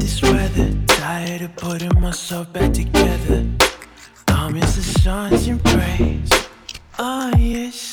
this weather. Tired of putting myself back together. I miss the sun's embrace. Oh, yes.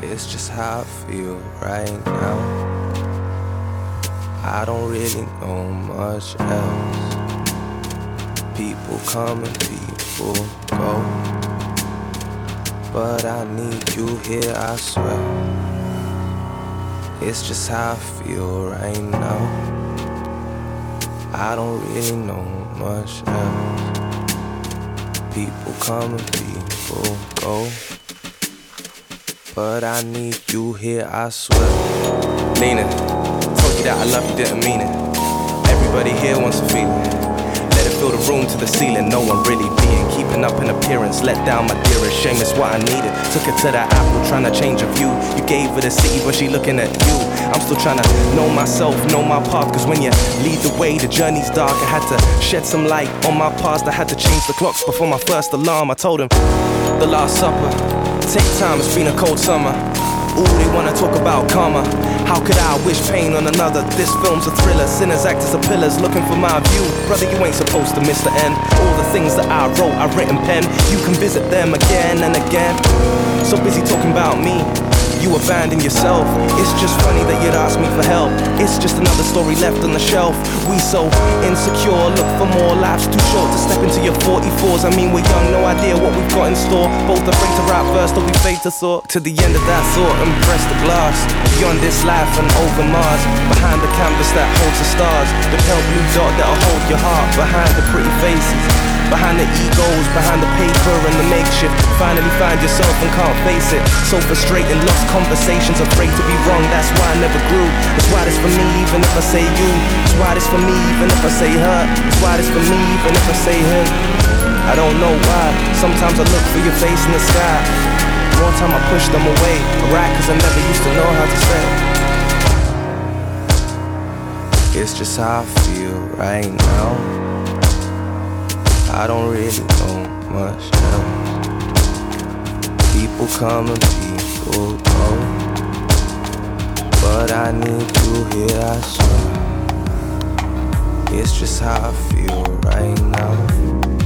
It's just how I feel right now. I don't really know much else. People come and people go. But I need you here, I swear. It's just how I feel right now. I don't really know much else. People come and people go. But I need you here, I swear. Nina, told you that I love you, didn't mean it. Everybody here wants to feel it. Let it fill the room to the ceiling, no one really being. Keeping up an appearance, let down my dearest. Shame is what I needed. Took her to the apple, trying to change her view. You gave her the city, but she looking at you. I'm still trying to know myself, know my path. Cause when you lead the way, the journey's dark. I had to shed some light on my past. I had to change the clocks before my first alarm. I told him, the last supper. Take time, it's been a cold summer. Ooh, they wanna talk about karma. How could I wish pain on another? This film's a thriller. Sinners act as the pillars, looking for my view. Brother, you ain't supposed to miss the end. All the things that I wrote, I written pen. You can visit them again and again. So busy talking about me. You abandon yourself. It's just funny that you'd ask me for help. It's just another story left on the shelf. We so insecure, look for more. Life's too short to step into your 44s. I mean, we're young, no idea what we've got in store. Both afraid to rap first, or we fade to thought. To the end of that thought and press the glass. Beyond this life and over Mars. Behind the canvas that holds the stars. The pale blue dot that'll hold your heart. Behind the pretty faces. Behind the egos, behind the paper and the makeshift. Finally find yourself and can't face it. So frustrating, lost conversations, afraid to be wrong. That's why I never grew. It's why this for me, even if I say you. It's why this for me, even if I say her. It's why this for me, even if I say him. I don't know why. Sometimes I look for your face in the sky. One time I push them away. Right, cause I never used to know how to say. It's just how I feel right now. I don't really know much else. People come and people go. But I need you here, I swear. It's just how I feel right now.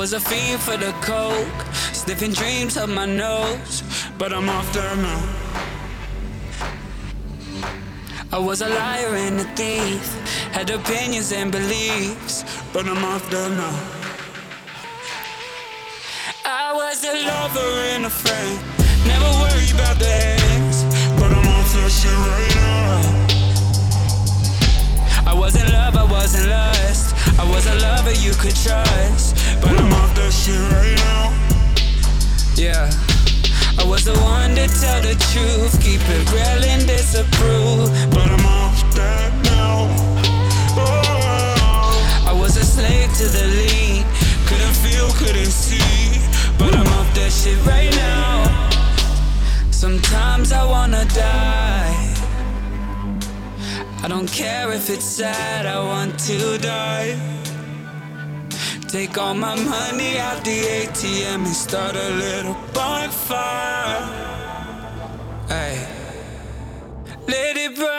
Was a fiend for the coke, sniffing dreams up my nose, but I'm off the now. I was a liar and a thief, had opinions and beliefs, but I'm off the now. I was a lover and a friend, never worry about the ends, but I'm off that shit right now. I was in love, I was in lust, I was a lover you could trust, but I'm off that shit right now. Yeah. I was the one to tell the truth, keep it real and disapprove. But I'm off that now. Oh, I was a slave to the lean, couldn't feel, couldn't see. But I'm off that shit right now. Sometimes I wanna die. I don't care if it's sad, I want to die. Take all my money out the ATM and start a little bonfire. Hey. Let it burn,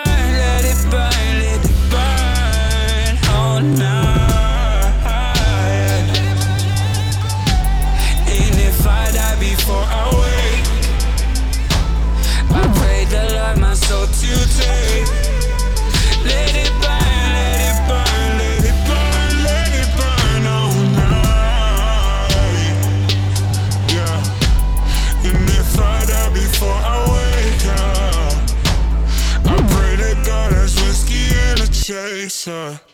chaser.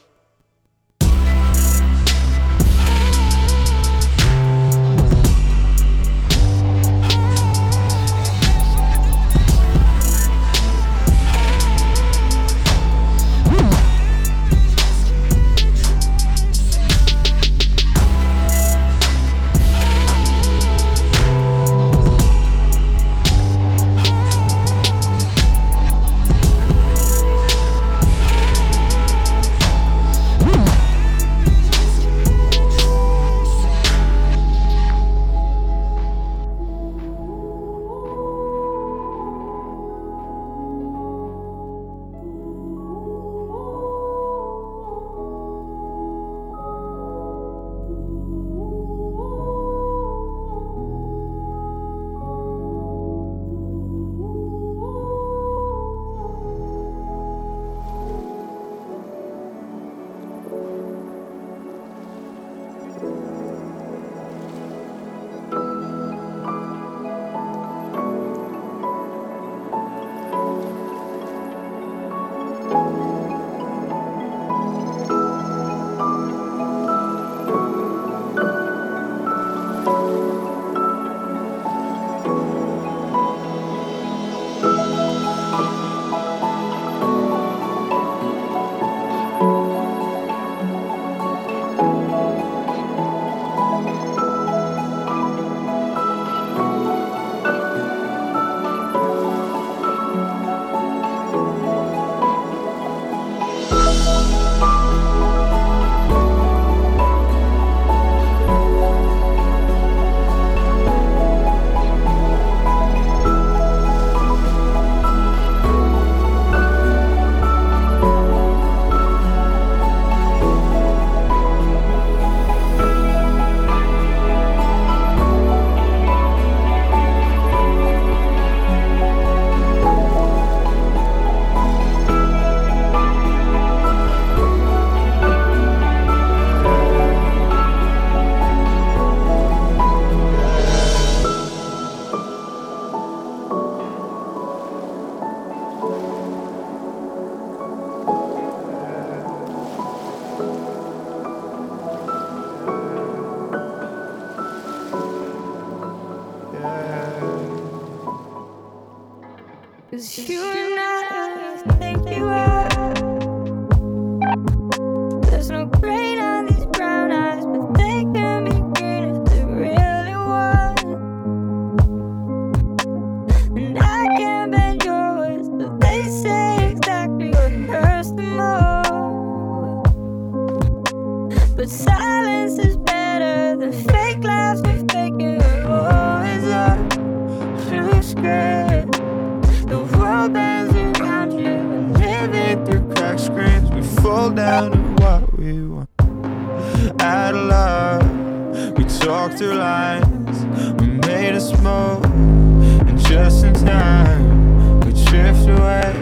through lines we made of smoke, and just in time we drift away,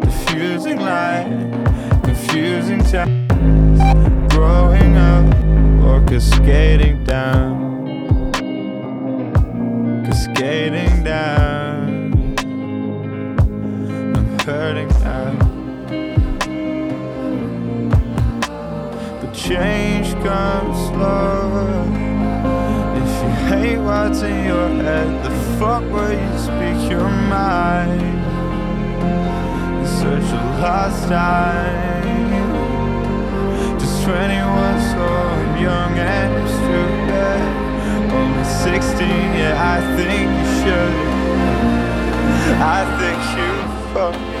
diffusing light, confusing times, growing up, or cascading down. In your head, the fuck will you speak your mind? In search of lost time. Just 21 so young and stupid. Only 16, yeah, I think you should. I think you fuck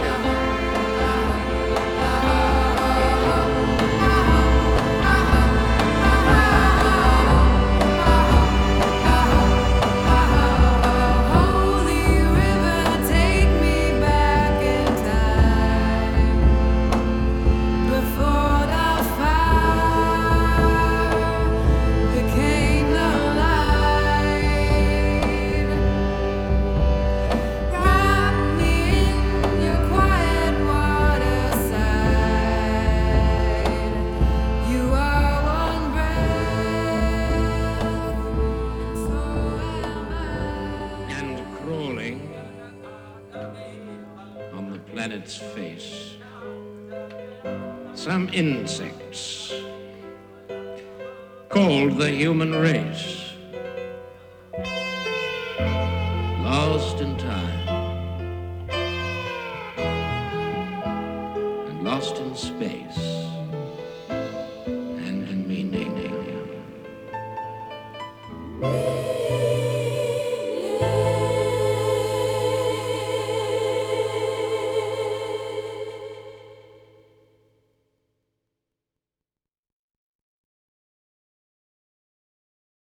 insects called the human race,